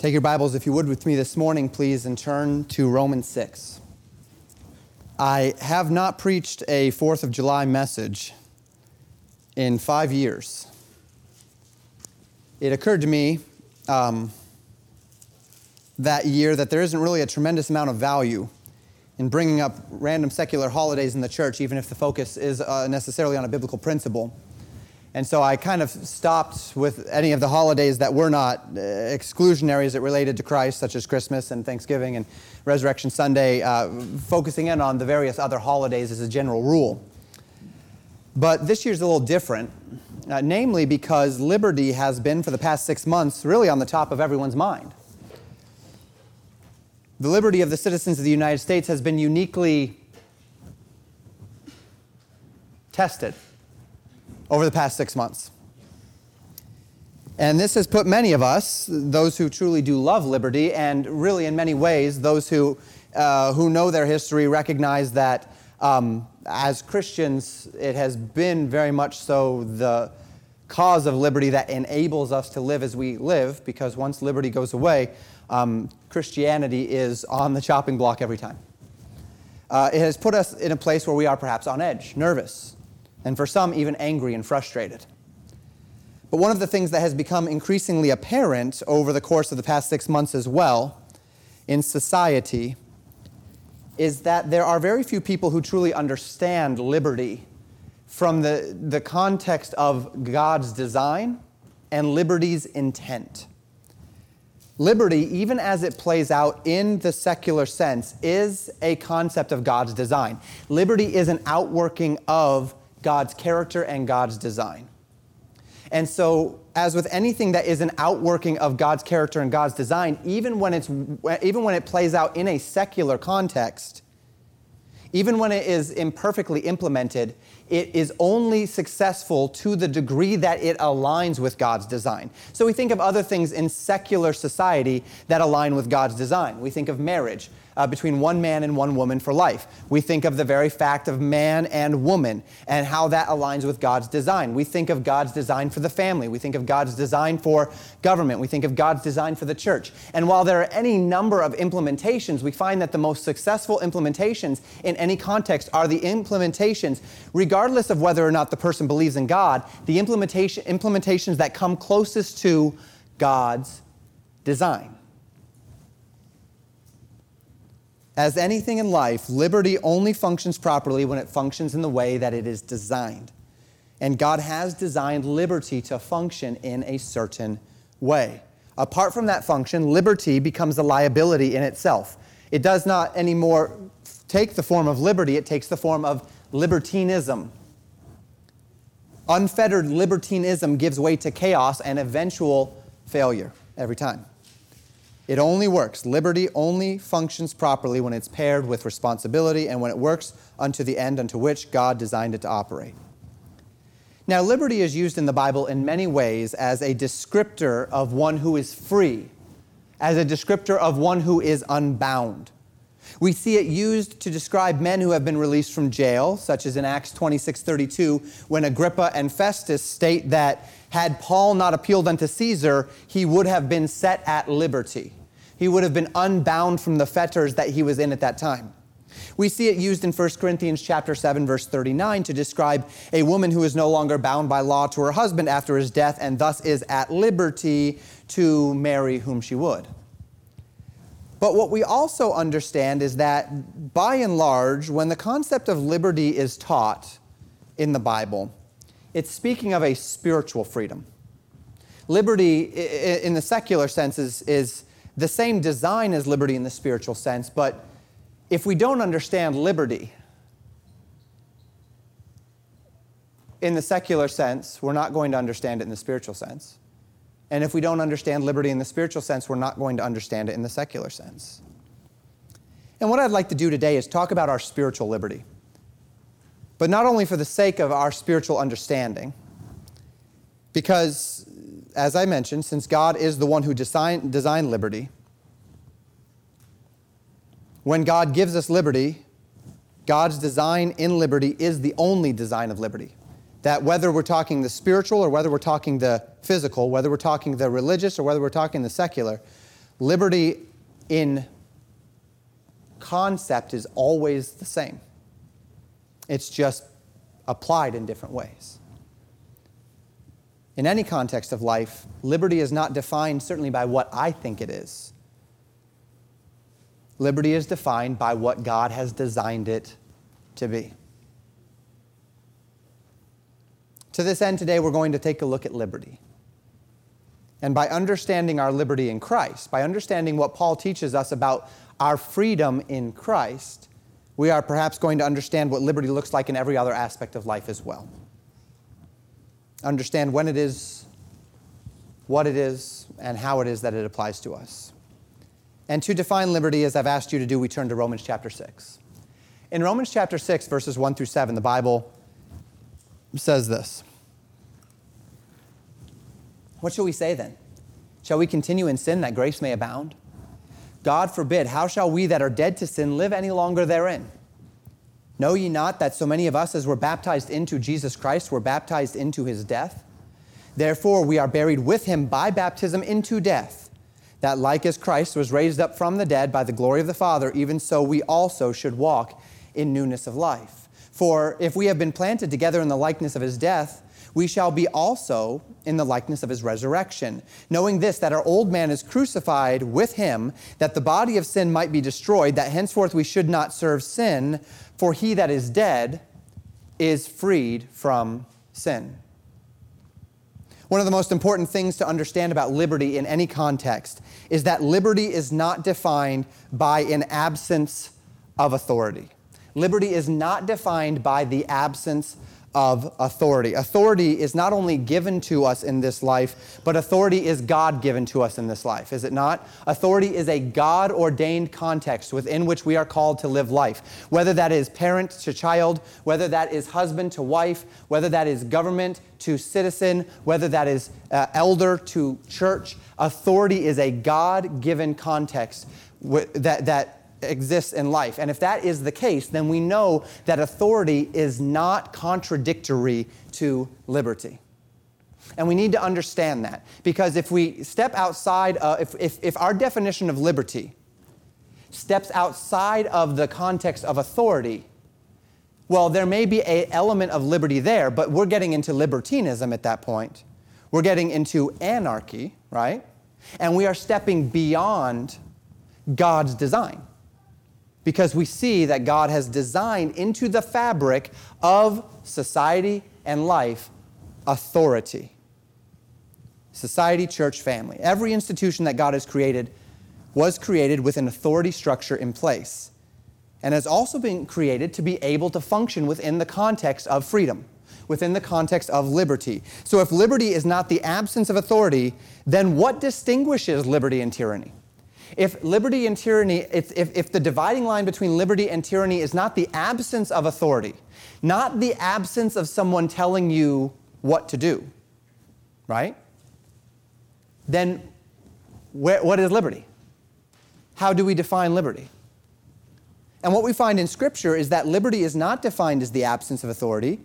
Take your Bibles, if you would, with me this morning, please, and turn to Romans 6. I have not preached a 4th of July message in five years. It occurred to me um, that year that there isn't really a tremendous amount of value in bringing up random secular holidays in the church, even if the focus is uh, necessarily on a biblical principle. And so I kind of stopped with any of the holidays that were not uh, exclusionary as it related to Christ, such as Christmas and Thanksgiving and Resurrection Sunday, uh, focusing in on the various other holidays as a general rule. But this year's a little different, uh, namely because liberty has been, for the past six months, really on the top of everyone's mind. The liberty of the citizens of the United States has been uniquely tested over the past six months. And this has put many of us, those who truly do love liberty, and really in many ways, those who, uh, who know their history recognize that um, as Christians, it has been very much so the cause of liberty that enables us to live as we live, because once liberty goes away, um, Christianity is on the chopping block every time. Uh, it has put us in a place where we are perhaps on edge, nervous, and for some, even angry and frustrated. But one of the things that has become increasingly apparent over the course of the past six months as well in society is that there are very few people who truly understand liberty from the, the context of God's design and liberty's intent. Liberty, even as it plays out in the secular sense, is a concept of God's design. Liberty is an outworking of God's character and God's design. And so, as with anything that is an outworking of God's character and God's design, even when, it's, even when it plays out in a secular context, even when it is imperfectly implemented, it is only successful to the degree that it aligns with God's design. So we think of other things in secular society that align with God's design. We think of marriage uh, between one man and one woman for life. We think of the very fact of man and woman and how that aligns with God's design. We think of God's design for the family. We think of God's design for government. We think of God's design for the church. And while there are any number of implementations, we find that the most successful implementations in any context are the implementations, regardless of whether or not the person believes in God, the implementation, implementations that come closest to God's design. As anything in life, liberty only functions properly when it functions in the way that it is designed. And God has designed liberty to function in a certain way. Apart from that function, liberty becomes a liability in itself. It does not anymore take the form of liberty, it takes the form of libertinism. Unfettered libertinism gives way to chaos and eventual failure every time. It only works. Liberty only functions properly when it's paired with responsibility and when it works unto the end unto which God designed it to operate. Now, liberty is used in the Bible in many ways as a descriptor of one who is free, as a descriptor of one who is unbound. We see it used to describe men who have been released from jail, such as in Acts 26:32, when Agrippa and Festus state that had Paul not appealed unto Caesar, he would have been set at liberty he would have been unbound from the fetters that he was in at that time. We see it used in 1 Corinthians chapter 7 verse 39 to describe a woman who is no longer bound by law to her husband after his death and thus is at liberty to marry whom she would. But what we also understand is that by and large when the concept of liberty is taught in the Bible, it's speaking of a spiritual freedom. Liberty in the secular sense is, is the same design as liberty in the spiritual sense, but if we don't understand liberty in the secular sense, we're not going to understand it in the spiritual sense. And if we don't understand liberty in the spiritual sense, we're not going to understand it in the secular sense. And what I'd like to do today is talk about our spiritual liberty. But not only for the sake of our spiritual understanding, because as I mentioned, since God is the one who design, designed liberty, when God gives us liberty, God's design in liberty is the only design of liberty. That whether we're talking the spiritual or whether we're talking the physical, whether we're talking the religious or whether we're talking the secular, liberty in concept is always the same. It's just applied in different ways. In any context of life, liberty is not defined certainly by what I think it is. Liberty is defined by what God has designed it to be. To this end, today we're going to take a look at liberty. And by understanding our liberty in Christ, by understanding what Paul teaches us about our freedom in Christ, we are perhaps going to understand what liberty looks like in every other aspect of life as well. Understand when it is, what it is, and how it is that it applies to us. And to define liberty, as I've asked you to do, we turn to Romans chapter 6. In Romans chapter 6, verses 1 through 7, the Bible says this What shall we say then? Shall we continue in sin that grace may abound? God forbid, how shall we that are dead to sin live any longer therein? Know ye not that so many of us as were baptized into Jesus Christ were baptized into his death? Therefore we are buried with him by baptism into death, that like as Christ was raised up from the dead by the glory of the Father, even so we also should walk in newness of life. For if we have been planted together in the likeness of his death, we shall be also in the likeness of his resurrection, knowing this, that our old man is crucified with him, that the body of sin might be destroyed, that henceforth we should not serve sin, for he that is dead is freed from sin. One of the most important things to understand about liberty in any context is that liberty is not defined by an absence of authority. Liberty is not defined by the absence of authority. Authority is not only given to us in this life, but authority is God given to us in this life, is it not? Authority is a God ordained context within which we are called to live life. Whether that is parent to child, whether that is husband to wife, whether that is government to citizen, whether that is uh, elder to church, authority is a God given context that, that exists in life. And if that is the case, then we know that authority is not contradictory to liberty. And we need to understand that because if we step outside, uh, if, if, if our definition of liberty steps outside of the context of authority, well, there may be an element of liberty there, but we're getting into libertinism at that point. We're getting into anarchy, right? And we are stepping beyond God's design because we see that God has designed into the fabric of society and life authority. Society, church, family. Every institution that God has created was created with an authority structure in place and has also been created to be able to function within the context of freedom, within the context of liberty. So, if liberty is not the absence of authority, then what distinguishes liberty and tyranny? If liberty and tyranny, if, if, if the dividing line between liberty and tyranny is not the absence of authority, not the absence of someone telling you what to do, right? Then where, what is liberty? How do we define liberty? And what we find in Scripture is that liberty is not defined as the absence of authority.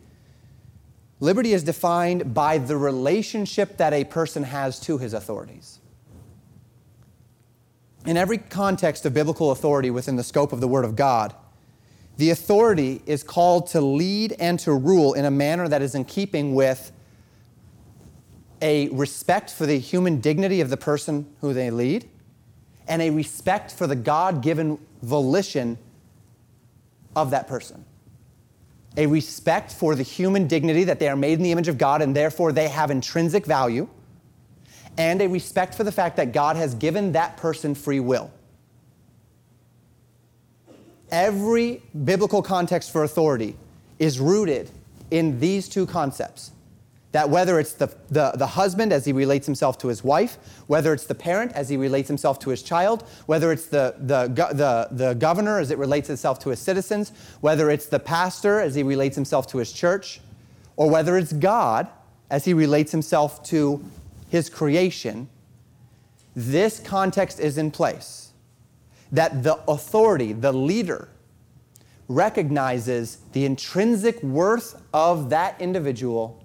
Liberty is defined by the relationship that a person has to his authorities in every context of biblical authority within the scope of the Word of God, the authority is called to lead and to rule in a manner that is in keeping with a respect for the human dignity of the person who they lead and a respect for the God given volition of that person. A respect for the human dignity that they are made in the image of God and therefore they have intrinsic value and a respect for the fact that God has given that person free will. Every biblical context for authority is rooted in these two concepts. That whether it's the, the, the, husband as he relates himself to his wife, whether it's the parent as he relates himself to his child, whether it's the, the, the, the governor as it relates itself to his citizens, whether it's the pastor as he relates himself to his church, or whether it's God as he relates himself to his creation, this context is in place that the authority, the leader, recognizes the intrinsic worth of that individual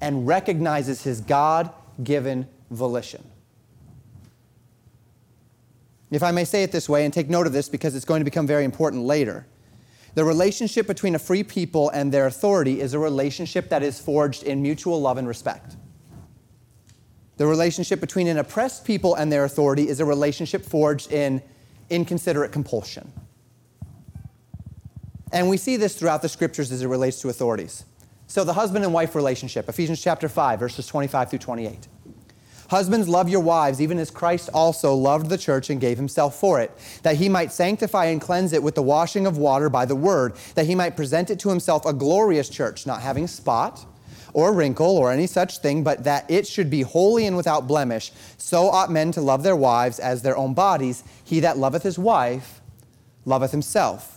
and recognizes his God given volition. If I may say it this way, and take note of this because it's going to become very important later. The relationship between a free people and their authority is a relationship that is forged in mutual love and respect. The relationship between an oppressed people and their authority is a relationship forged in inconsiderate compulsion. And we see this throughout the scriptures as it relates to authorities. So, the husband and wife relationship, Ephesians chapter 5, verses 25 through 28. Husbands, love your wives, even as Christ also loved the church and gave himself for it, that he might sanctify and cleanse it with the washing of water by the word, that he might present it to himself a glorious church, not having spot or wrinkle or any such thing, but that it should be holy and without blemish. So ought men to love their wives as their own bodies. He that loveth his wife loveth himself.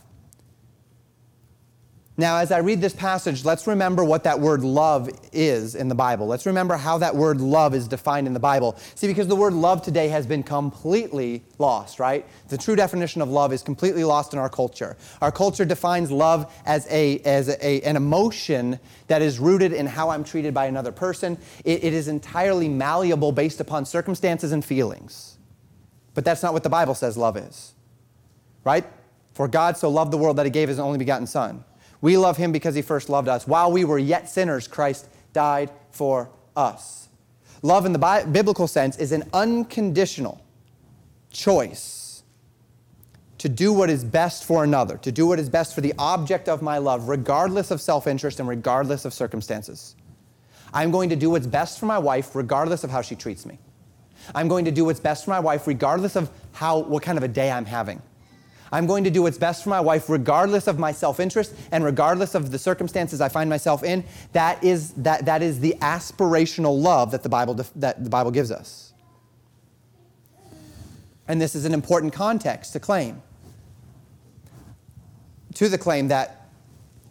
Now, as I read this passage, let's remember what that word love is in the Bible. Let's remember how that word love is defined in the Bible. See, because the word love today has been completely lost, right? The true definition of love is completely lost in our culture. Our culture defines love as, a, as a, an emotion that is rooted in how I'm treated by another person. It, it is entirely malleable based upon circumstances and feelings. But that's not what the Bible says love is, right? For God so loved the world that he gave his only begotten Son. We love him because he first loved us. While we were yet sinners, Christ died for us. Love in the biblical sense is an unconditional choice to do what is best for another, to do what is best for the object of my love, regardless of self interest and regardless of circumstances. I'm going to do what's best for my wife, regardless of how she treats me. I'm going to do what's best for my wife, regardless of how, what kind of a day I'm having. I'm going to do what's best for my wife, regardless of my self interest and regardless of the circumstances I find myself in. That is, that, that is the aspirational love that the, Bible, that the Bible gives us. And this is an important context to claim. To the claim that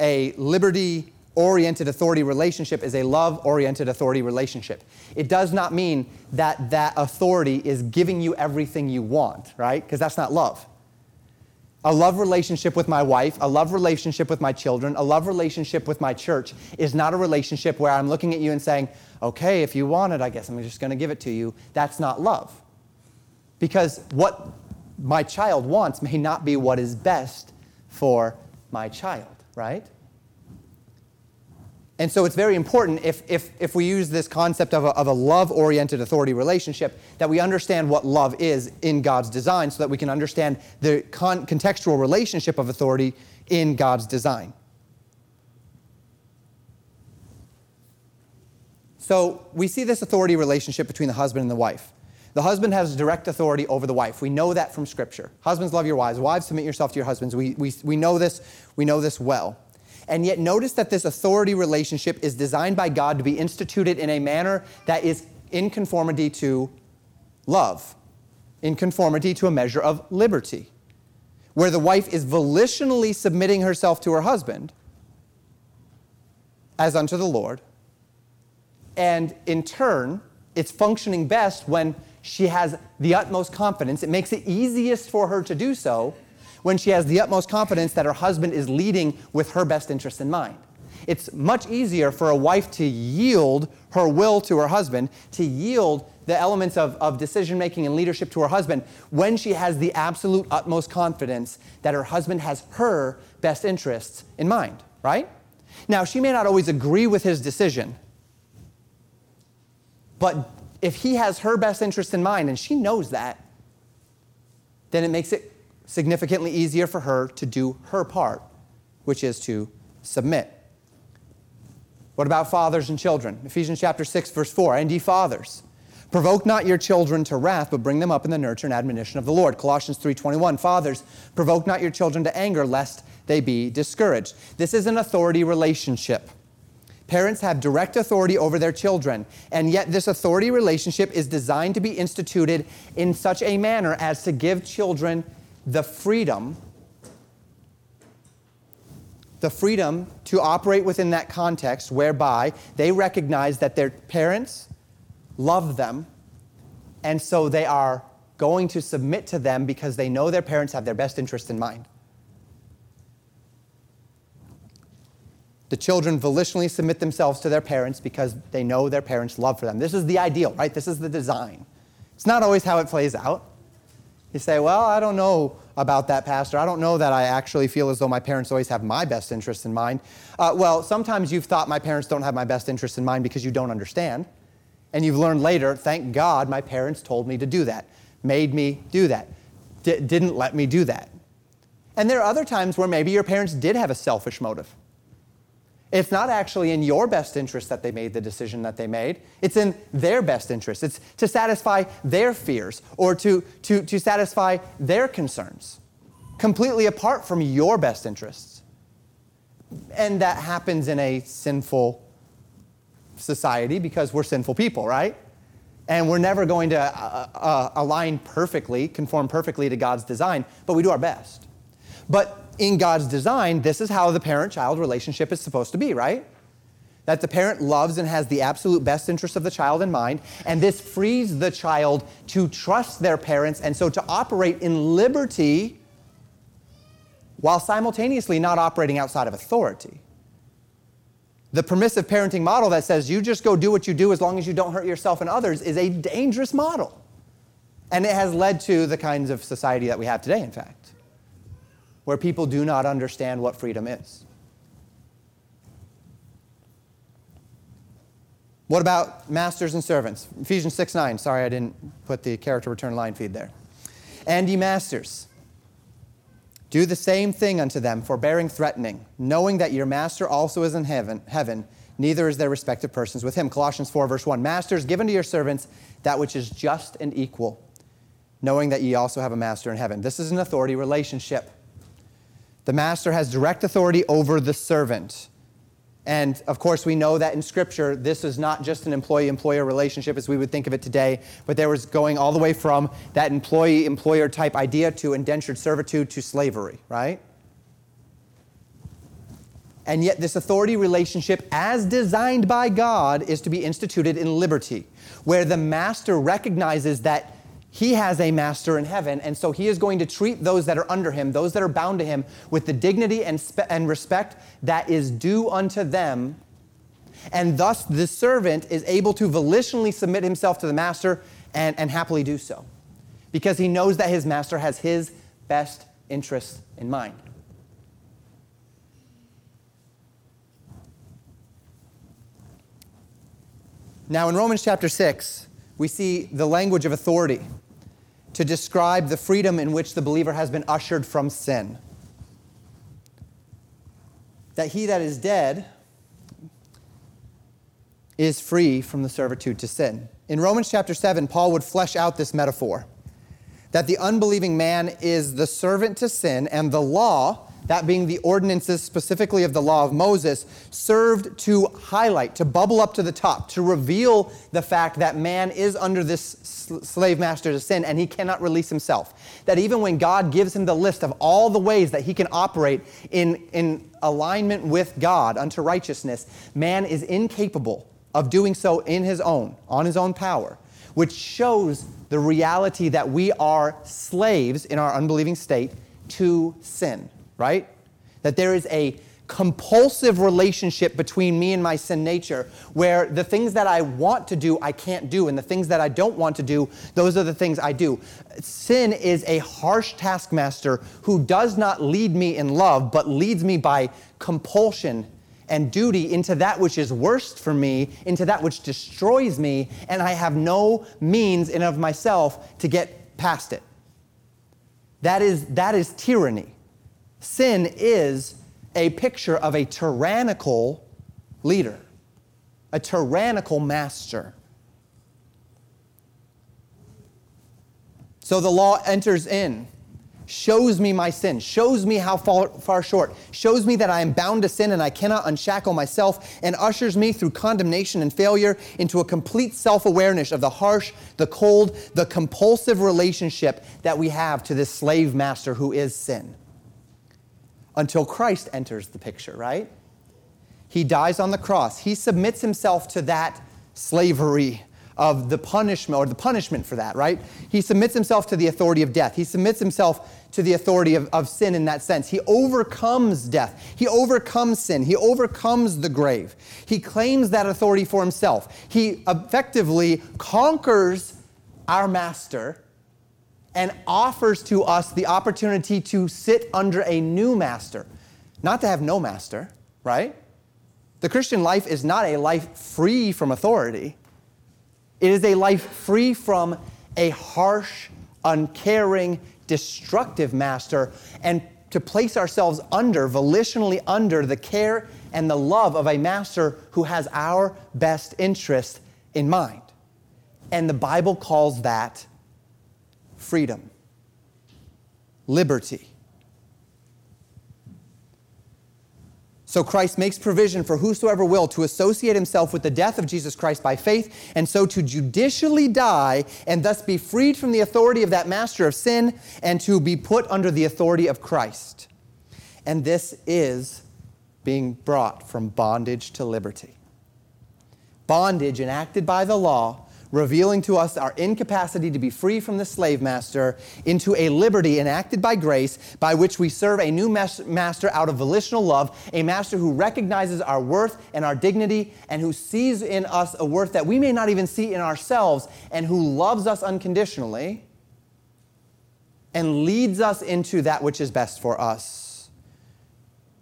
a liberty oriented authority relationship is a love oriented authority relationship. It does not mean that that authority is giving you everything you want, right? Because that's not love a love relationship with my wife, a love relationship with my children, a love relationship with my church is not a relationship where I'm looking at you and saying, okay, if you want it, I guess I'm just going to give it to you. That's not love. Because what my child wants may not be what is best for my child, right? And so it's very important if, if, if we use this concept of a, of a love oriented authority relationship that we understand what love is in God's design so that we can understand the con- contextual relationship of authority in God's design. So we see this authority relationship between the husband and the wife. The husband has direct authority over the wife. We know that from Scripture. Husbands, love your wives. Wives, submit yourself to your husbands. We, we, we know this. We know this well. And yet, notice that this authority relationship is designed by God to be instituted in a manner that is in conformity to love, in conformity to a measure of liberty, where the wife is volitionally submitting herself to her husband as unto the Lord. And in turn, it's functioning best when she has the utmost confidence. It makes it easiest for her to do so when she has the utmost confidence that her husband is leading with her best interest in mind. It's much easier for a wife to yield her will to her husband, to yield the elements of, of decision making and leadership to her husband when she has the absolute utmost confidence that her husband has her best interests in mind, right? Now, she may not always agree with his decision, but if he has her best interest in mind and she knows that, then it makes it significantly easier for her to do her part, which is to submit. What about fathers and children? Ephesians chapter 6, verse 4. And ye fathers, provoke not your children to wrath, but bring them up in the nurture and admonition of the Lord. Colossians 3:21. Fathers, provoke not your children to anger, lest they be discouraged. This is an authority relationship. Parents have direct authority over their children, and yet this authority relationship is designed to be instituted in such a manner as to give children the freedom the freedom to operate within that context whereby they recognize that their parents love them and so they are going to submit to them because they know their parents have their best interest in mind. The children volitionally submit themselves to their parents because they know their parents' love for them. This is the ideal, right? This is the design. It's not always how it plays out. You say, Well, I don't know about that, Pastor. I don't know that I actually feel as though my parents always have my best interests in mind. Uh, well, sometimes you've thought my parents don't have my best interests in mind because you don't understand. And you've learned later, thank God my parents told me to do that, made me do that, D- didn't let me do that. And there are other times where maybe your parents did have a selfish motive. It's not actually in your best interest that they made the decision that they made. It's in their best interest. It's to satisfy their fears or to, to, to satisfy their concerns, completely apart from your best interests. And that happens in a sinful society because we're sinful people, right? And we're never going to uh, uh, align perfectly, conform perfectly to God's design, but we do our best. But in God's design, this is how the parent child relationship is supposed to be, right? That the parent loves and has the absolute best interest of the child in mind, and this frees the child to trust their parents and so to operate in liberty while simultaneously not operating outside of authority. The permissive parenting model that says you just go do what you do as long as you don't hurt yourself and others is a dangerous model. And it has led to the kinds of society that we have today, in fact where people do not understand what freedom is. What about masters and servants? Ephesians 6 9. Sorry, I didn't put the character return line feed there. And ye masters, do the same thing unto them, forbearing threatening, knowing that your master also is in heaven, heaven, neither is there respective persons with him. Colossians 4, verse 1. Masters, give unto your servants that which is just and equal, knowing that ye also have a master in heaven. This is an authority relationship. The master has direct authority over the servant. And of course, we know that in Scripture, this is not just an employee employer relationship as we would think of it today, but there was going all the way from that employee employer type idea to indentured servitude to slavery, right? And yet, this authority relationship, as designed by God, is to be instituted in liberty, where the master recognizes that he has a master in heaven, and so he is going to treat those that are under him, those that are bound to him, with the dignity and, spe- and respect that is due unto them. And thus, the servant is able to volitionally submit himself to the master and, and happily do so because he knows that his master has his best interests in mind. Now, in Romans chapter 6, we see the language of authority to describe the freedom in which the believer has been ushered from sin. That he that is dead is free from the servitude to sin. In Romans chapter 7, Paul would flesh out this metaphor that the unbelieving man is the servant to sin, and the law that being the ordinances specifically of the law of Moses, served to highlight, to bubble up to the top, to reveal the fact that man is under this slave master master's sin and he cannot release himself. That even when God gives him the list of all the ways that he can operate in, in alignment with God unto righteousness, man is incapable of doing so in his own, on his own power, which shows the reality that we are slaves in our unbelieving state to sin right? That there is a compulsive relationship between me and my sin nature where the things that I want to do, I can't do, and the things that I don't want to do, those are the things I do. Sin is a harsh taskmaster who does not lead me in love, but leads me by compulsion and duty into that which is worst for me, into that which destroys me, and I have no means in of myself to get past it. That is, that is tyranny. Sin is a picture of a tyrannical leader, a tyrannical master. So the law enters in, shows me my sin, shows me how far, far, short, shows me that I am bound to sin and I cannot unshackle myself, and ushers me through condemnation and failure into a complete self awareness of the harsh, the cold, the compulsive relationship that we have to this slave master who is sin until Christ enters the picture, right? He dies on the cross. He submits himself to that slavery of the punishment or the punishment for that, right? He submits himself to the authority of death. He submits himself to the authority of, of sin in that sense. He overcomes death. He overcomes sin. He overcomes the grave. He claims that authority for himself. He effectively conquers our master and offers to us the opportunity to sit under a new master, not to have no master, right? The Christian life is not a life free from authority. It is a life free from a harsh, uncaring, destructive master, and to place ourselves under, volitionally under, the care and the love of a master who has our best interest in mind. And the Bible calls that freedom, liberty. So Christ makes provision for whosoever will to associate himself with the death of Jesus Christ by faith, and so to judicially die and thus be freed from the authority of that master of sin and to be put under the authority of Christ. And this is being brought from bondage to liberty. Bondage enacted by the law revealing to us our incapacity to be free from the slave master, into a liberty enacted by grace by which we serve a new master out of volitional love, a master who recognizes our worth and our dignity and who sees in us a worth that we may not even see in ourselves and who loves us unconditionally and leads us into that which is best for us.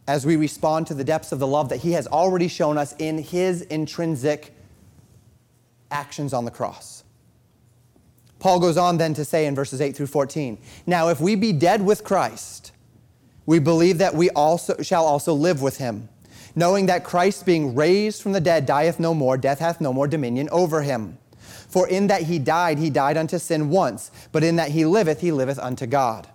As we respond to the depths of the love that he has already shown us in his intrinsic actions on the cross. Paul goes on then to say in verses 8 through 14 Now, if we be dead with Christ, we believe that we also shall also live with him, knowing that Christ, being raised from the dead, dieth no more, death hath no more dominion over him. For in that he died, he died unto sin once, but in that he liveth, he liveth unto God.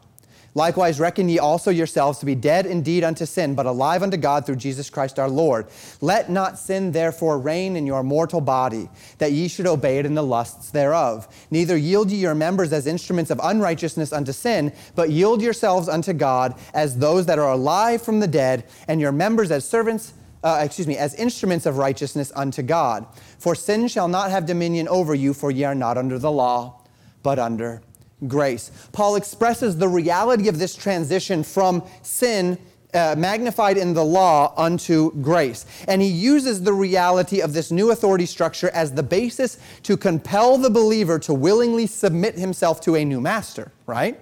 Likewise, reckon ye also yourselves to be dead indeed unto sin, but alive unto God through Jesus Christ our Lord. Let not sin therefore reign in your mortal body, that ye should obey it in the lusts thereof. Neither yield ye your members as instruments of unrighteousness unto sin, but yield yourselves unto God as those that are alive from the dead, and your members as servants. Uh, excuse me, as instruments of righteousness unto God. For sin shall not have dominion over you, for ye are not under the law, but under grace. Paul expresses the reality of this transition from sin uh, magnified in the law unto grace. And he uses the reality of this new authority structure as the basis to compel the believer to willingly submit himself to a new master, right?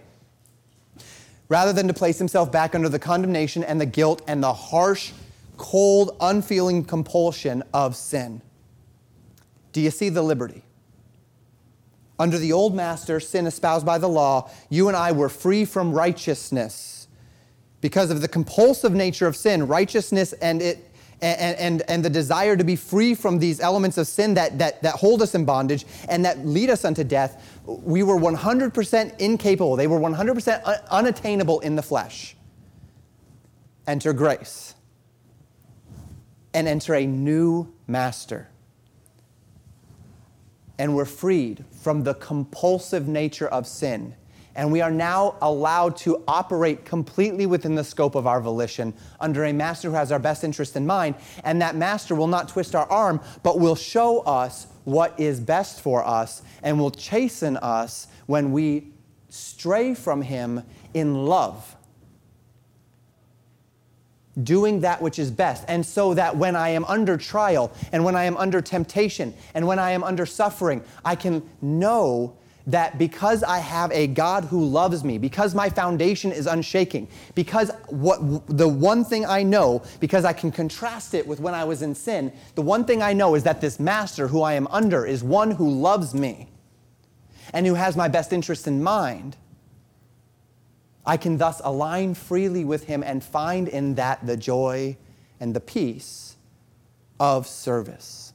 Rather than to place himself back under the condemnation and the guilt and the harsh, cold, unfeeling compulsion of sin. Do you see the liberty? Under the old master, sin espoused by the law, you and I were free from righteousness. Because of the compulsive nature of sin, righteousness and it and, and, and the desire to be free from these elements of sin that, that, that hold us in bondage and that lead us unto death, we were 100% incapable. They were 100% unattainable in the flesh. Enter grace and enter a new master and we're freed from the compulsive nature of sin. And we are now allowed to operate completely within the scope of our volition under a master who has our best interest in mind. And that master will not twist our arm, but will show us what is best for us and will chasten us when we stray from him in love doing that which is best. And so that when I am under trial and when I am under temptation and when I am under suffering, I can know that because I have a God who loves me, because my foundation is unshaking, because what the one thing I know, because I can contrast it with when I was in sin, the one thing I know is that this master who I am under is one who loves me and who has my best interest in mind. I can thus align freely with Him and find in that the joy and the peace of service.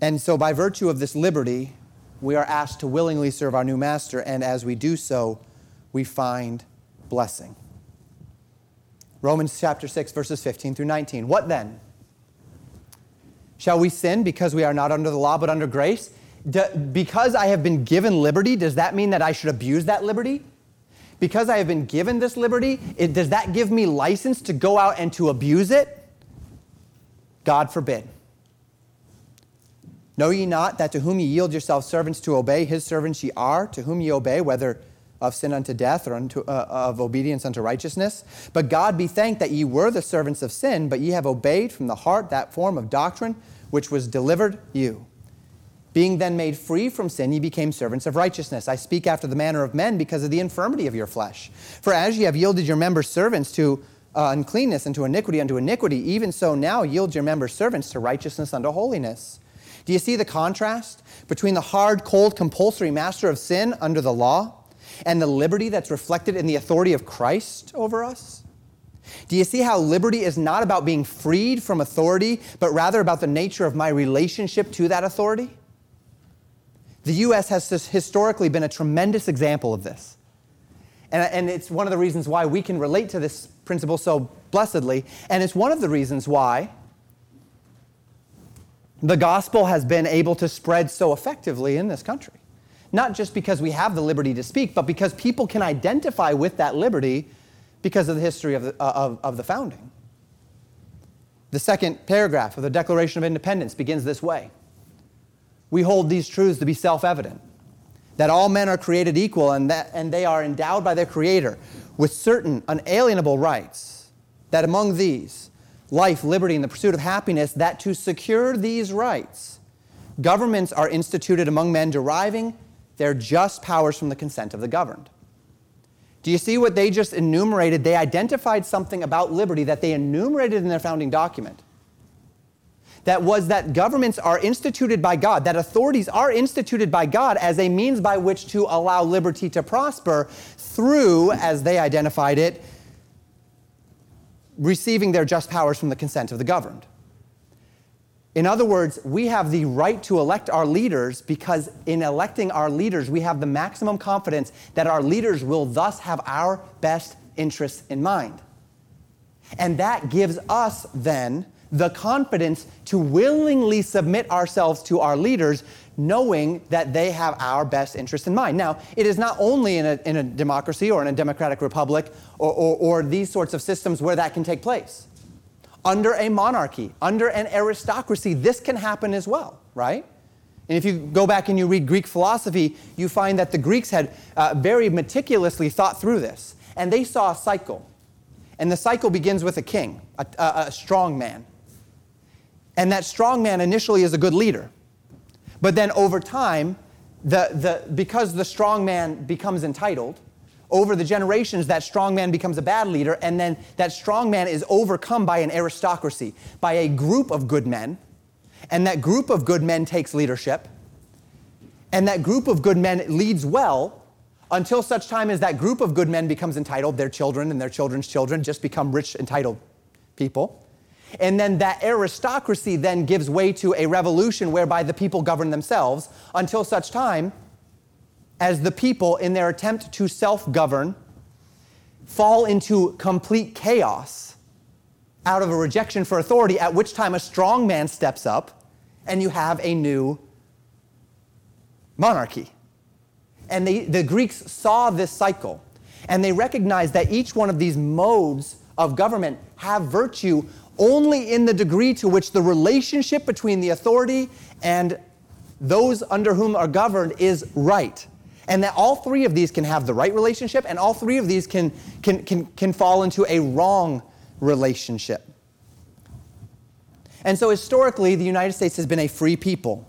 And so, by virtue of this liberty, we are asked to willingly serve our new master, and as we do so, we find blessing. Romans chapter 6, verses 15 through 19. What then? Shall we sin because we are not under the law but under grace? Do, because I have been given liberty, does that mean that I should abuse that liberty? Because I have been given this liberty, it, does that give me license to go out and to abuse it? God forbid. Know ye not that to whom ye yield yourselves servants to obey, his servants ye are, to whom ye obey, whether of sin unto death or unto, uh, of obedience unto righteousness? But God be thanked that ye were the servants of sin, but ye have obeyed from the heart that form of doctrine which was delivered you. Being then made free from sin, ye became servants of righteousness. I speak after the manner of men because of the infirmity of your flesh. For as ye have yielded your members servants to uh, uncleanness and to iniquity unto iniquity, even so now yield your members servants to righteousness unto holiness. Do you see the contrast between the hard, cold, compulsory master of sin under the law and the liberty that's reflected in the authority of Christ over us? Do you see how liberty is not about being freed from authority, but rather about the nature of my relationship to that authority? The U.S. has historically been a tremendous example of this. And, and it's one of the reasons why we can relate to this principle so blessedly. And it's one of the reasons why the gospel has been able to spread so effectively in this country. Not just because we have the liberty to speak, but because people can identify with that liberty because of the history of the, uh, of, of the founding. The second paragraph of the Declaration of Independence begins this way We hold these truths to be self evident that all men are created equal and, that, and they are endowed by their Creator with certain unalienable rights, that among these, life, liberty, and the pursuit of happiness, that to secure these rights, governments are instituted among men deriving their just powers from the consent of the governed. Do you see what they just enumerated? They identified something about liberty that they enumerated in their founding document. That was that governments are instituted by God, that authorities are instituted by God as a means by which to allow liberty to prosper through, as they identified it, receiving their just powers from the consent of the governed. In other words, we have the right to elect our leaders because in electing our leaders, we have the maximum confidence that our leaders will thus have our best interests in mind. And that gives us then the confidence to willingly submit ourselves to our leaders, knowing that they have our best interest in mind. Now, it is not only in a, in a democracy or in a democratic republic or, or, or these sorts of systems where that can take place. Under a monarchy, under an aristocracy, this can happen as well, right? And if you go back and you read Greek philosophy, you find that the Greeks had uh, very meticulously thought through this. And they saw a cycle. And the cycle begins with a king, a, a, a strong man. And that strong man initially is a good leader. But then over time, the, the, because the strong man becomes entitled, over the generations, that strong man becomes a bad leader, and then that strong man is overcome by an aristocracy, by a group of good men, and that group of good men takes leadership, and that group of good men leads well until such time as that group of good men becomes entitled, their children and their children's children just become rich, entitled people. And then that aristocracy then gives way to a revolution whereby the people govern themselves until such time as the people, in their attempt to self govern, fall into complete chaos out of a rejection for authority, at which time a strong man steps up and you have a new monarchy. And they, the Greeks saw this cycle and they recognized that each one of these modes of government have virtue only in the degree to which the relationship between the authority and those under whom are governed is right and that all three of these can have the right relationship, and all three of these can, can, can, can fall into a wrong relationship. And so, historically, the United States has been a free people.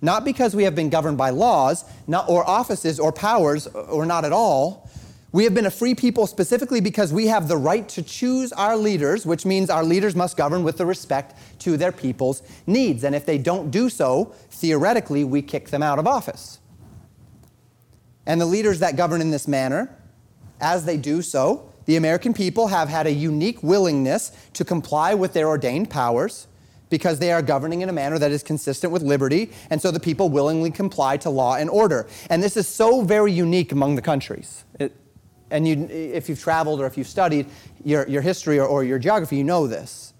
Not because we have been governed by laws not, or offices or powers, or not at all. We have been a free people specifically because we have the right to choose our leaders, which means our leaders must govern with the respect to their people's needs. And if they don't do so, theoretically, we kick them out of office. And the leaders that govern in this manner, as they do so, the American people have had a unique willingness to comply with their ordained powers because they are governing in a manner that is consistent with liberty, and so the people willingly comply to law and order. And this is so very unique among the countries. It, and you, if you've traveled or if you've studied your, your history or, or your geography, you know this.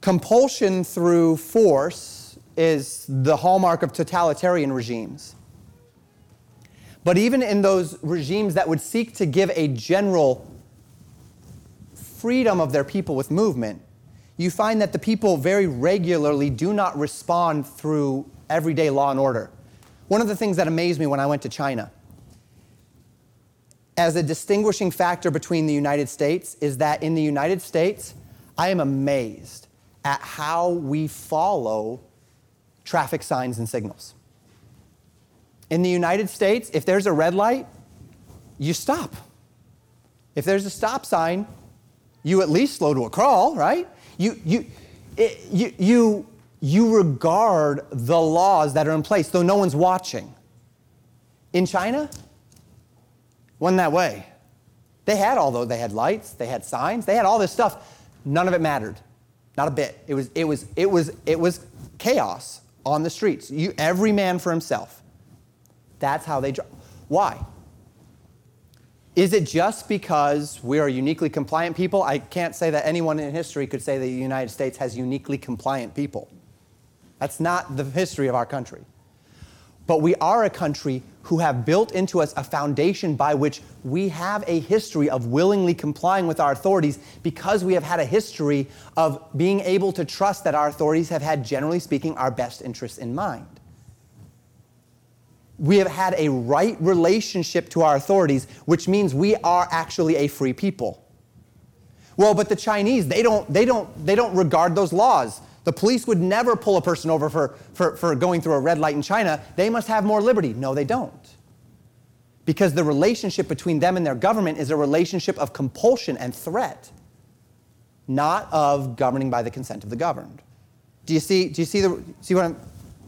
Compulsion through force is the hallmark of totalitarian regimes. But even in those regimes that would seek to give a general freedom of their people with movement, you find that the people very regularly do not respond through everyday law and order. One of the things that amazed me when I went to China, as a distinguishing factor between the United States, is that in the United States, I am amazed at how we follow traffic signs and signals. In the United States, if there's a red light, you stop. If there's a stop sign, you at least slow to a crawl, right? You, you, it, you, you, you regard the laws that are in place, though no one's watching. In China, wasn't that way. They had all those, they had lights, they had signs, they had all this stuff. None of it mattered. Not a bit. It was, it was, it was, it was chaos on the streets. You, every man for himself. That's how they drive. Why? Is it just because we are uniquely compliant people? I can't say that anyone in history could say that the United States has uniquely compliant people. That's not the history of our country. But we are a country who have built into us a foundation by which we have a history of willingly complying with our authorities because we have had a history of being able to trust that our authorities have had, generally speaking, our best interests in mind. We have had a right relationship to our authorities, which means we are actually a free people. Well, but the Chinese, they don't, they don't, they don't regard those laws. The police would never pull a person over for, for, for going through a red light in China. They must have more liberty. No, they don't. Because the relationship between them and their government is a relationship of compulsion and threat, not of governing by the consent of the governed. Do you see, do you see, the, see, what, I'm,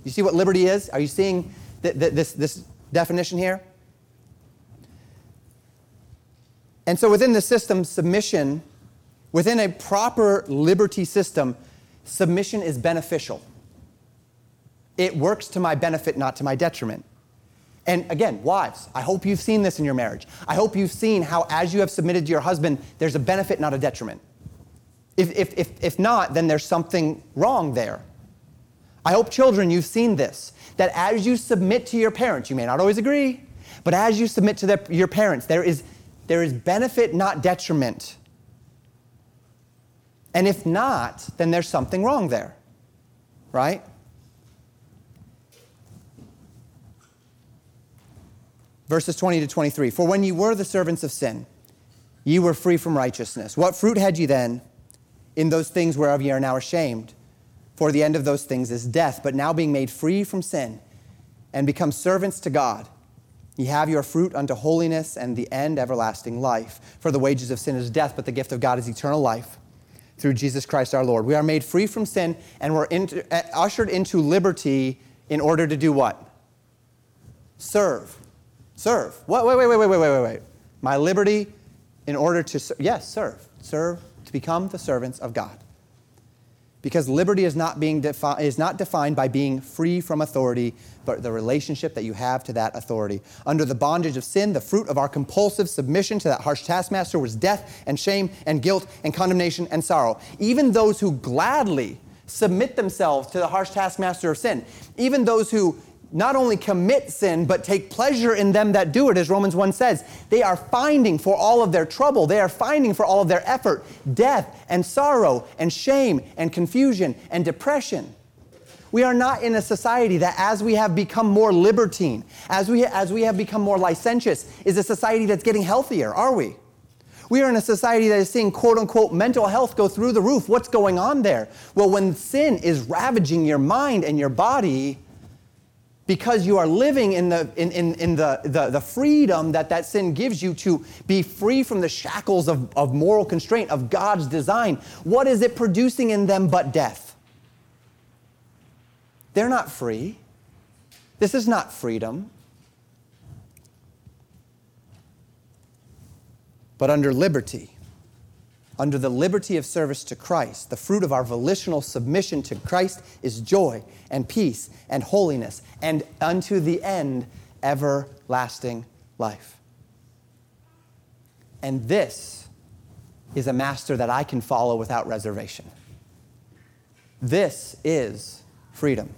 you see what liberty is? Are you seeing th- th- this, this definition here? And so within the system, submission, within a proper liberty system, submission is beneficial. It works to my benefit, not to my detriment. And again, wives, I hope you've seen this in your marriage. I hope you've seen how, as you have submitted to your husband, there's a benefit, not a detriment. If, if, if, if not, then there's something wrong there. I hope, children, you've seen this that as you submit to your parents, you may not always agree, but as you submit to the, your parents, there is, there is benefit, not detriment. And if not, then there's something wrong there, right? Verses 20 to 23 For when you were the servants of sin, ye were free from righteousness. What fruit had ye then in those things whereof ye are now ashamed? For the end of those things is death. But now being made free from sin and become servants to God, ye have your fruit unto holiness and the end everlasting life. For the wages of sin is death, but the gift of God is eternal life through Jesus Christ our Lord. We are made free from sin and we're into, uh, ushered into liberty in order to do what? Serve. Serve. What? Wait, wait, wait, wait, wait, wait, wait, wait. My liberty in order to, yes, serve. Serve to become the servants of God because liberty is not, being defi- is not defined by being free from authority, but the relationship that you have to that authority. Under the bondage of sin, the fruit of our compulsive submission to that harsh taskmaster was death and shame and guilt and condemnation and sorrow. Even those who gladly submit themselves to the harsh taskmaster of sin, even those who not only commit sin, but take pleasure in them that do it, as Romans 1 says. They are finding for all of their trouble, they are finding for all of their effort death and sorrow and shame and confusion and depression. We are not in a society that, as we have become more libertine, as we, as we have become more licentious, is a society that's getting healthier, are we? We are in a society that is seeing quote unquote mental health go through the roof. What's going on there? Well, when sin is ravaging your mind and your body, because you are living in the, in, in, in the, the, the, freedom that that sin gives you to be free from the shackles of, of moral constraint of God's design, what is it producing in them but death? They're not free. This is not freedom. But under liberty, under the liberty of service to Christ, the fruit of our volitional submission to Christ is joy and peace and holiness, and unto the end, everlasting life. And this is a master that I can follow without reservation. This is freedom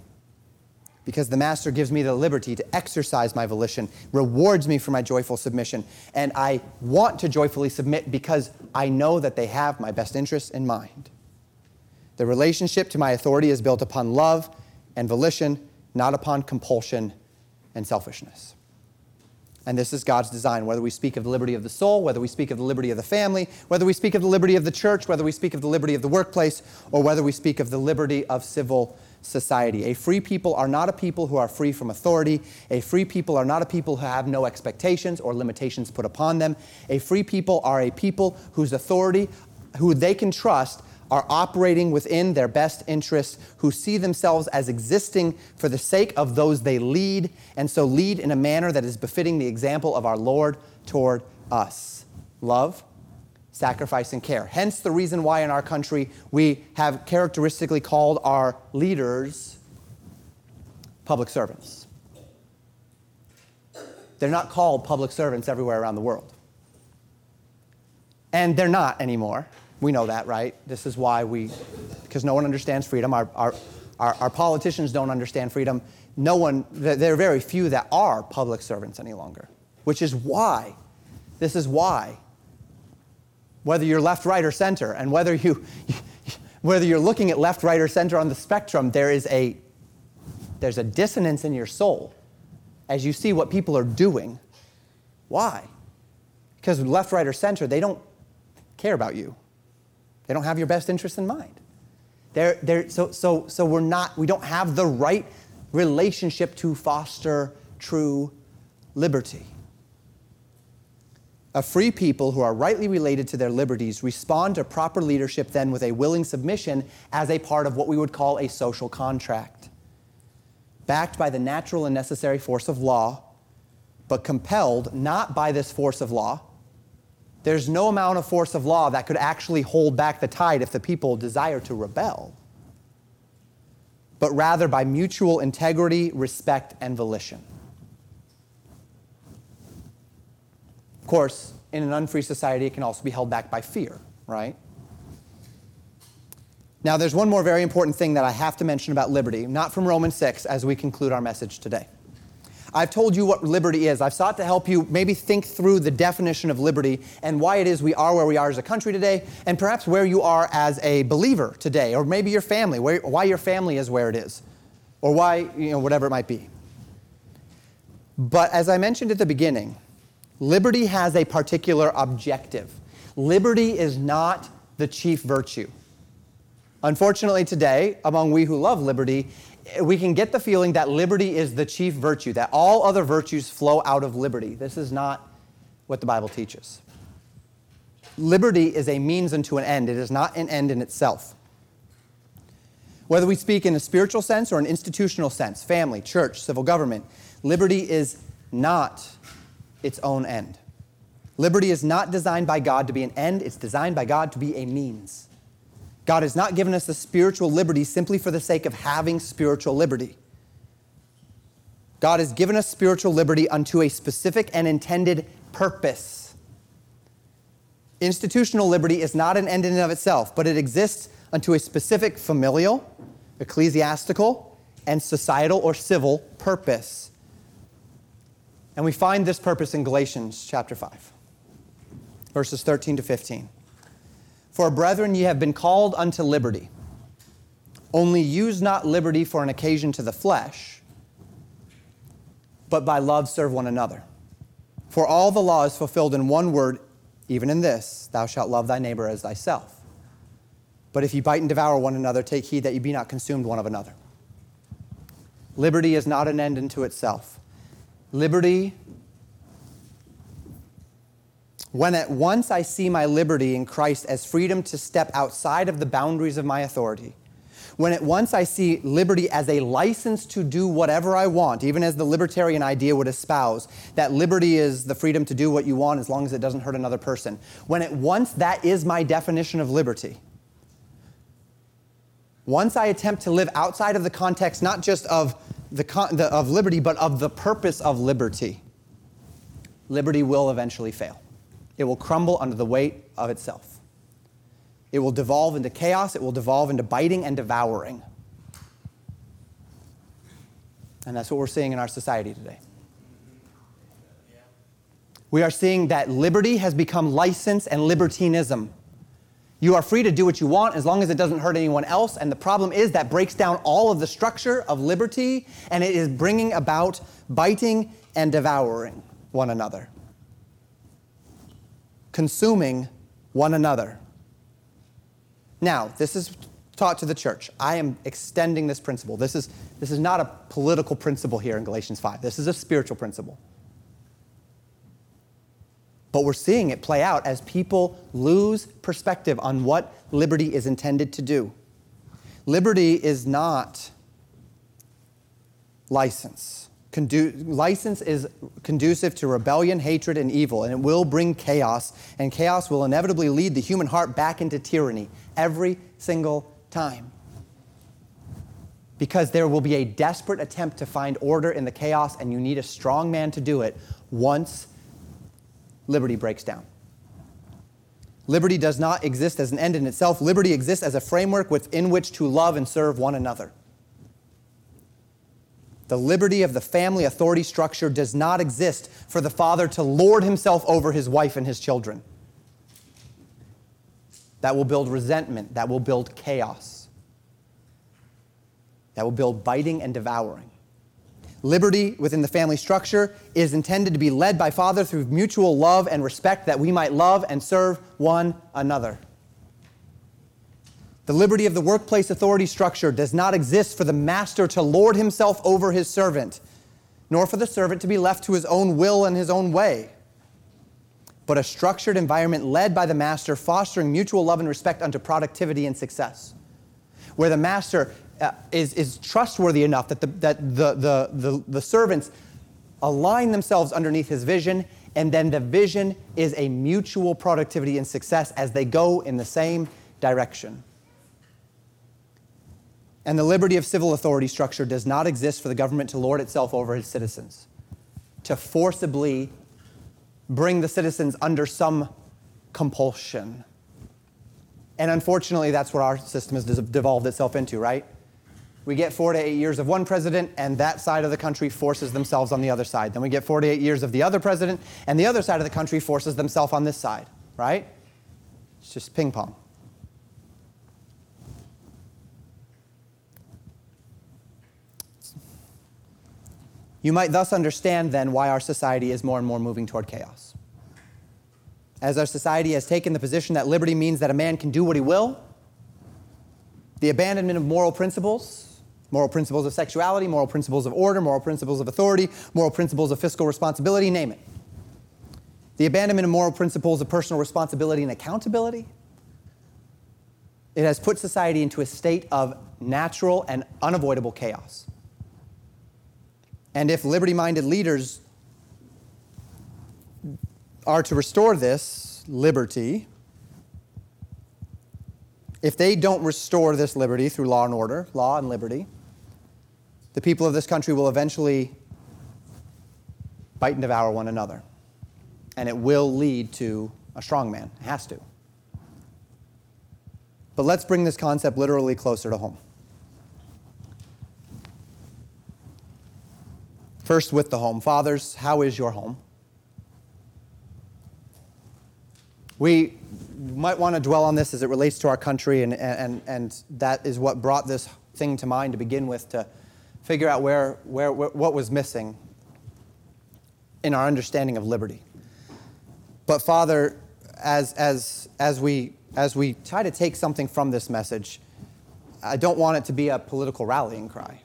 because the master gives me the liberty to exercise my volition, rewards me for my joyful submission, and I want to joyfully submit because I know that they have my best interests in mind. The relationship to my authority is built upon love and volition, not upon compulsion and selfishness. And this is God's design, whether we speak of the liberty of the soul, whether we speak of the liberty of the family, whether we speak of the liberty of the church, whether we speak of the liberty of the workplace, or whether we speak of the liberty of civil society. A free people are not a people who are free from authority. A free people are not a people who have no expectations or limitations put upon them. A free people are a people whose authority, who they can trust, are operating within their best interests, who see themselves as existing for the sake of those they lead, and so lead in a manner that is befitting the example of our Lord toward us. Love, sacrifice, and care. Hence the reason why in our country we have characteristically called our leaders public servants. They're not called public servants everywhere around the world. And they're not anymore. We know that, right? This is why we, because no one understands freedom. Our, our, our, our, politicians don't understand freedom. No one, there are very few that are public servants any longer, which is why, this is why, whether you're left, right, or center, and whether, you, whether you're looking at left, right, or center on the spectrum, there is a, there's a dissonance in your soul as you see what people are doing. Why? Because left, right, or center, they don't care about you. They don't have your best interest in mind. They're, they're, so, so, so we're not, we don't have the right relationship to foster true liberty. A free people who are rightly related to their liberties respond to proper leadership then with a willing submission as a part of what we would call a social contract. Backed by the natural and necessary force of law, but compelled not by this force of law, there's no amount of force of law that could actually hold back the tide if the people desire to rebel, but rather by mutual integrity, respect, and volition. Of course, in an unfree society, it can also be held back by fear, right? Now, there's one more very important thing that I have to mention about liberty, not from Romans 6, as we conclude our message today. I've told you what liberty is. I've sought to help you maybe think through the definition of liberty and why it is we are where we are as a country today, and perhaps where you are as a believer today, or maybe your family, where, why your family is where it is, or why, you know, whatever it might be. But as I mentioned at the beginning, liberty has a particular objective. Liberty is not the chief virtue. Unfortunately, today, among we who love liberty, we can get the feeling that liberty is the chief virtue, that all other virtues flow out of liberty. This is not what the Bible teaches. Liberty is a means unto an end, it is not an end in itself. Whether we speak in a spiritual sense or an institutional sense, family, church, civil government, liberty is not its own end. Liberty is not designed by God to be an end, it's designed by God to be a means. God has not given us the spiritual liberty simply for the sake of having spiritual liberty. God has given us spiritual liberty unto a specific and intended purpose. Institutional liberty is not an end in and of itself, but it exists unto a specific familial, ecclesiastical, and societal or civil purpose. And we find this purpose in Galatians chapter 5, verses 13 to 15. For brethren, ye have been called unto liberty. Only use not liberty for an occasion to the flesh, but by love serve one another. For all the law is fulfilled in one word, even in this Thou shalt love thy neighbor as thyself. But if ye bite and devour one another, take heed that ye be not consumed one of another. Liberty is not an end unto itself. Liberty. When at once I see my liberty in Christ as freedom to step outside of the boundaries of my authority, when at once I see liberty as a license to do whatever I want, even as the libertarian idea would espouse, that liberty is the freedom to do what you want as long as it doesn't hurt another person, when at once that is my definition of liberty, once I attempt to live outside of the context not just of, the, the, of liberty, but of the purpose of liberty, liberty will eventually fail. It will crumble under the weight of itself. It will devolve into chaos, it will devolve into biting and devouring. And that's what we're seeing in our society today. We are seeing that liberty has become license and libertinism. You are free to do what you want as long as it doesn't hurt anyone else. And the problem is that breaks down all of the structure of liberty and it is bringing about biting and devouring one another consuming one another. Now, this is taught to the church. I am extending this principle. This is, this is not a political principle here in Galatians 5, this is a spiritual principle. But we're seeing it play out as people lose perspective on what liberty is intended to do. Liberty is not license. Condu- license is conducive to rebellion, hatred, and evil, and it will bring chaos, and chaos will inevitably lead the human heart back into tyranny every single time. Because there will be a desperate attempt to find order in the chaos, and you need a strong man to do it once liberty breaks down. Liberty does not exist as an end in itself. Liberty exists as a framework within which to love and serve one another. The liberty of the family authority structure does not exist for the father to lord himself over his wife and his children. That will build resentment, that will build chaos, that will build biting and devouring. Liberty within the family structure is intended to be led by Father through mutual love and respect that we might love and serve one another. The liberty of the workplace authority structure does not exist for the master to lord himself over his servant, nor for the servant to be left to his own will and his own way, but a structured environment led by the master, fostering mutual love and respect unto productivity and success, where the master uh, is, is trustworthy enough that, the, that the, the, the, the servants align themselves underneath his vision, and then the vision is a mutual productivity and success as they go in the same direction. And the liberty of civil authority structure does not exist for the government to lord itself over its citizens, to forcibly bring the citizens under some compulsion. And unfortunately, that's what our system has devolved itself into, right? We get four to eight years of one president, and that side of the country forces themselves on the other side. Then we get four to eight years of the other president, and the other side of the country forces themselves on this side, right? It's just ping pong. You might thus understand then why our society is more and more moving toward chaos. As our society has taken the position that liberty means that a man can do what he will, the abandonment of moral principles, moral principles of sexuality, moral principles of order, moral principles of authority, moral principles of fiscal responsibility, name it. The abandonment of moral principles of personal responsibility and accountability. It has put society into a state of natural and unavoidable chaos. And if liberty minded leaders are to restore this liberty, if they don't restore this liberty through law and order, law and liberty, the people of this country will eventually bite and devour one another. And it will lead to a strong man. It has to. But let's bring this concept literally closer to home. First, with the home. Fathers, how is your home? We might want to dwell on this as it relates to our country, and, and, and that is what brought this thing to mind to begin with to figure out where, where, what was missing in our understanding of liberty. But, Father, as, as, as, we, as we try to take something from this message, I don't want it to be a political rallying cry.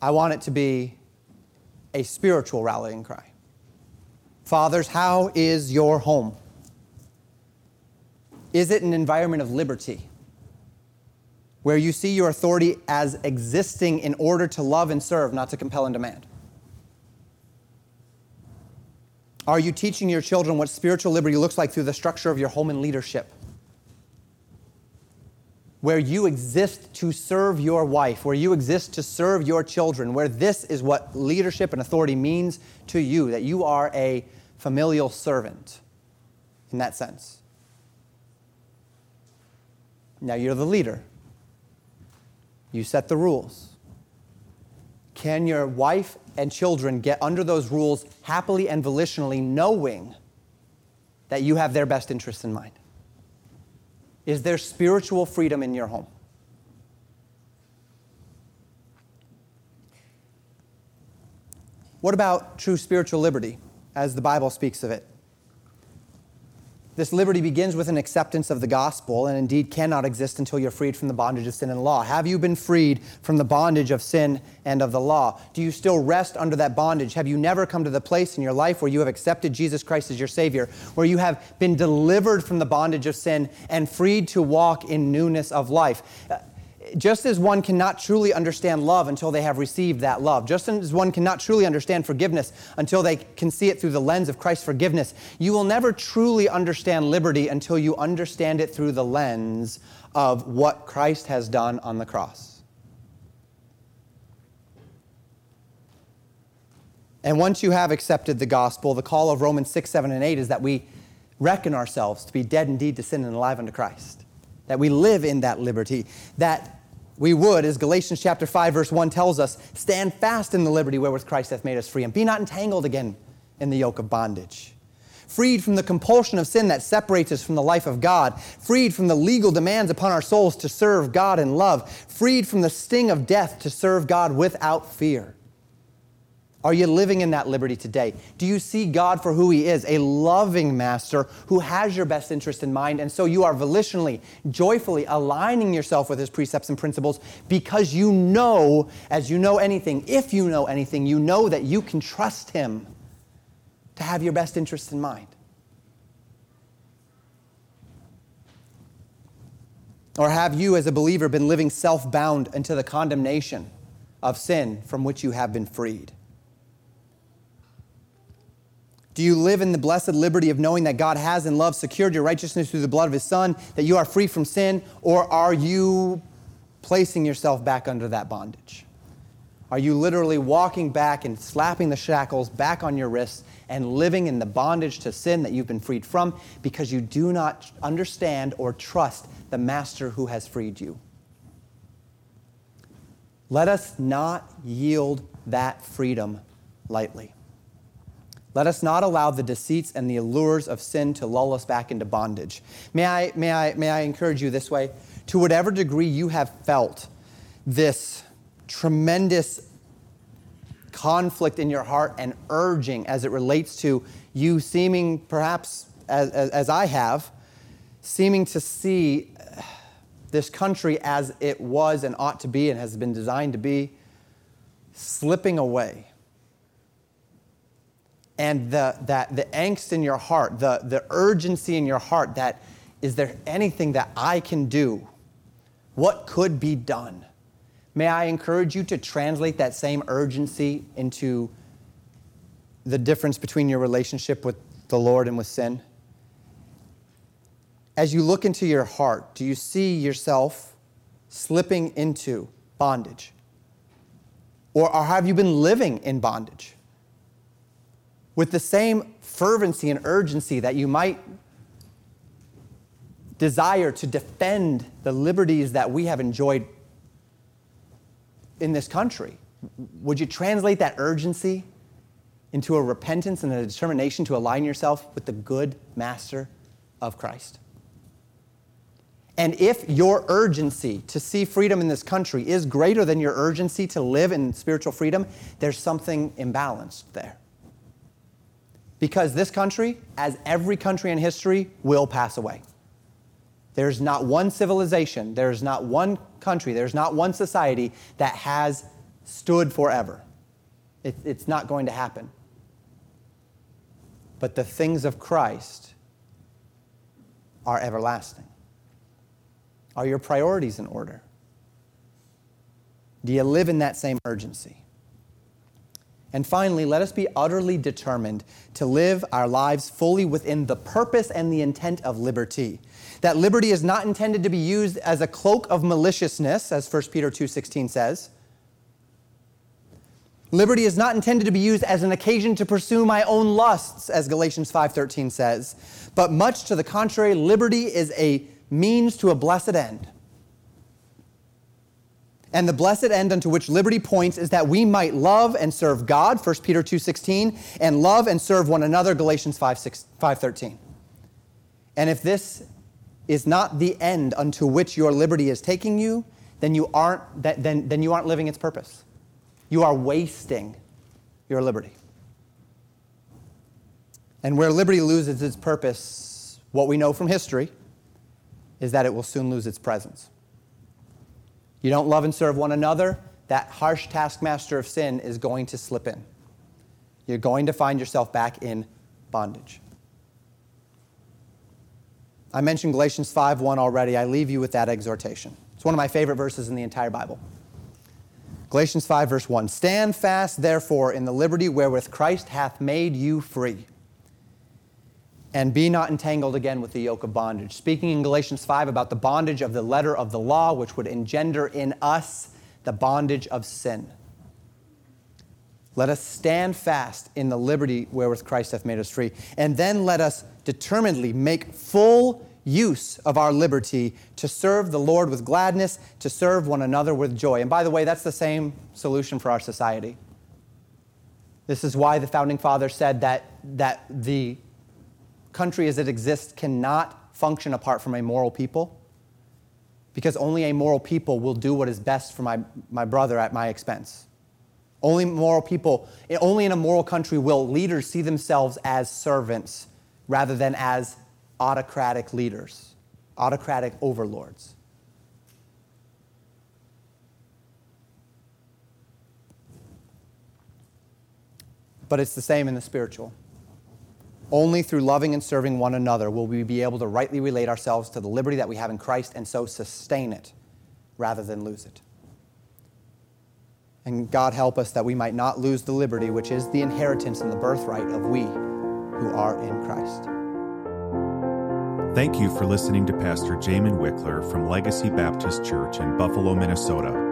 I want it to be a spiritual rallying cry. Fathers, how is your home? Is it an environment of liberty where you see your authority as existing in order to love and serve, not to compel and demand? Are you teaching your children what spiritual liberty looks like through the structure of your home and leadership? where you exist to serve your wife, where you exist to serve your children, where this is what leadership and authority means to you, that you are a familial servant in that sense. Now you're the leader, you set the rules. Can your wife and children get under those rules happily and volitionally, knowing that you have their best interests in mind? Is there spiritual freedom in your home? What about true spiritual liberty as the Bible speaks of it? This liberty begins with an acceptance of the gospel and indeed cannot exist until you're freed from the bondage of sin and law. Have you been freed from the bondage of sin and of the law? Do you still rest under that bondage? Have you never come to the place in your life where you have accepted Jesus Christ as your Savior, where you have been delivered from the bondage of sin and freed to walk in newness of life? Uh, just as one cannot truly understand love until they have received that love, just as one cannot truly understand forgiveness until they can see it through the lens of Christ's forgiveness, you will never truly understand liberty until you understand it through the lens of what Christ has done on the cross. And once you have accepted the gospel, the call of Romans 6, 7, and 8 is that we reckon ourselves to be dead indeed to sin and alive unto Christ. That we live in that liberty, that we would, as Galatians chapter 5, verse 1 tells us, stand fast in the liberty wherewith Christ hath made us free, and be not entangled again in the yoke of bondage. Freed from the compulsion of sin that separates us from the life of God, freed from the legal demands upon our souls to serve God in love, freed from the sting of death to serve God without fear. Are you living in that liberty today? Do you see God for who He is, a loving master who has your best interest in mind? And so you are volitionally, joyfully aligning yourself with His precepts and principles because you know, as you know anything, if you know anything, you know that you can trust Him to have your best interest in mind. Or have you, as a believer, been living self bound into the condemnation of sin from which you have been freed? Do you live in the blessed liberty of knowing that God has in love secured your righteousness through the blood of his Son, that you are free from sin, or are you placing yourself back under that bondage? Are you literally walking back and slapping the shackles back on your wrists and living in the bondage to sin that you've been freed from because you do not understand or trust the master who has freed you? Let us not yield that freedom lightly. Let us not allow the deceits and the allures of sin to lull us back into bondage. May I, may I, may I encourage you this way? To whatever degree you have felt this tremendous conflict in your heart and urging as it relates to you seeming, perhaps as, as, as I have, seeming to see this country as it was and ought to be and has been designed to be, slipping away and the, that, the angst in your heart, the, the urgency in your heart that is there anything that I can do? What could be done? May I encourage you to translate that same urgency into the difference between your relationship with the Lord and with sin? As you look into your heart, do you see yourself slipping into bondage? Or, or have you been living in bondage? With the same fervency and urgency that you might desire to defend the liberties that we have enjoyed in this country. Would you translate that urgency into a repentance and a determination to align yourself with the good master of Christ? And if your urgency to see freedom in this country is greater than your urgency to live in spiritual freedom, there's something imbalanced there. Because this country, as every country in history, will pass away. There's not one civilization, there's not one country, there's not one society that has stood forever. It, it's not going to happen. But the things of Christ are everlasting. Are your priorities in order? Do you live in that same urgency? And finally, let us be utterly determined to live our lives fully within the purpose and the intent of liberty. That liberty is not intended to be used as a cloak of maliciousness, as 1 Peter 2:16 says. Liberty is not intended to be used as an occasion to pursue my own lusts, as Galatians 5:13 says, but much to the contrary, liberty is a means to a blessed end. And the blessed end unto which liberty points is that we might love and serve God, 1 Peter 2:16, and love and serve one another, Galatians 5:13. And if this is not the end unto which your liberty is taking you, then you aren't, then, then you aren't living its purpose. You are wasting your liberty. And where liberty loses its purpose, what we know from history is that it will soon lose its presence. You don't love and serve one another, that harsh taskmaster of sin is going to slip in. You're going to find yourself back in bondage. I mentioned Galatians 5:1 already. I leave you with that exhortation. It's one of my favorite verses in the entire Bible. Galatians 5, verse 1 Stand fast, therefore, in the liberty wherewith Christ hath made you free, and be not entangled again with the yoke of bondage. Speaking in Galatians 5 about the bondage of the letter of the law, which would engender in us the bondage of sin. Let us stand fast in the liberty wherewith Christ hath made us free. And then let us determinedly make full use of our liberty to serve the Lord with gladness, to serve one another with joy. And by the way, that's the same solution for our society. This is why the founding fathers said that, that the country as it exists cannot function apart from a moral people, because only a moral people will do what is best for my, my brother at my expense. Only moral people, only in a moral country will leaders see themselves as servants rather than as autocratic leaders, autocratic overlords. But it's the same in the spiritual. Only through loving and serving one another will we be able to rightly relate ourselves to the liberty that we have in Christ and so sustain it rather than lose it. And God help us that we might not lose the liberty which is the inheritance and the birthright of we who are in Christ. Thank you for listening to Pastor Jamin Wickler from Legacy Baptist Church in Buffalo, Minnesota.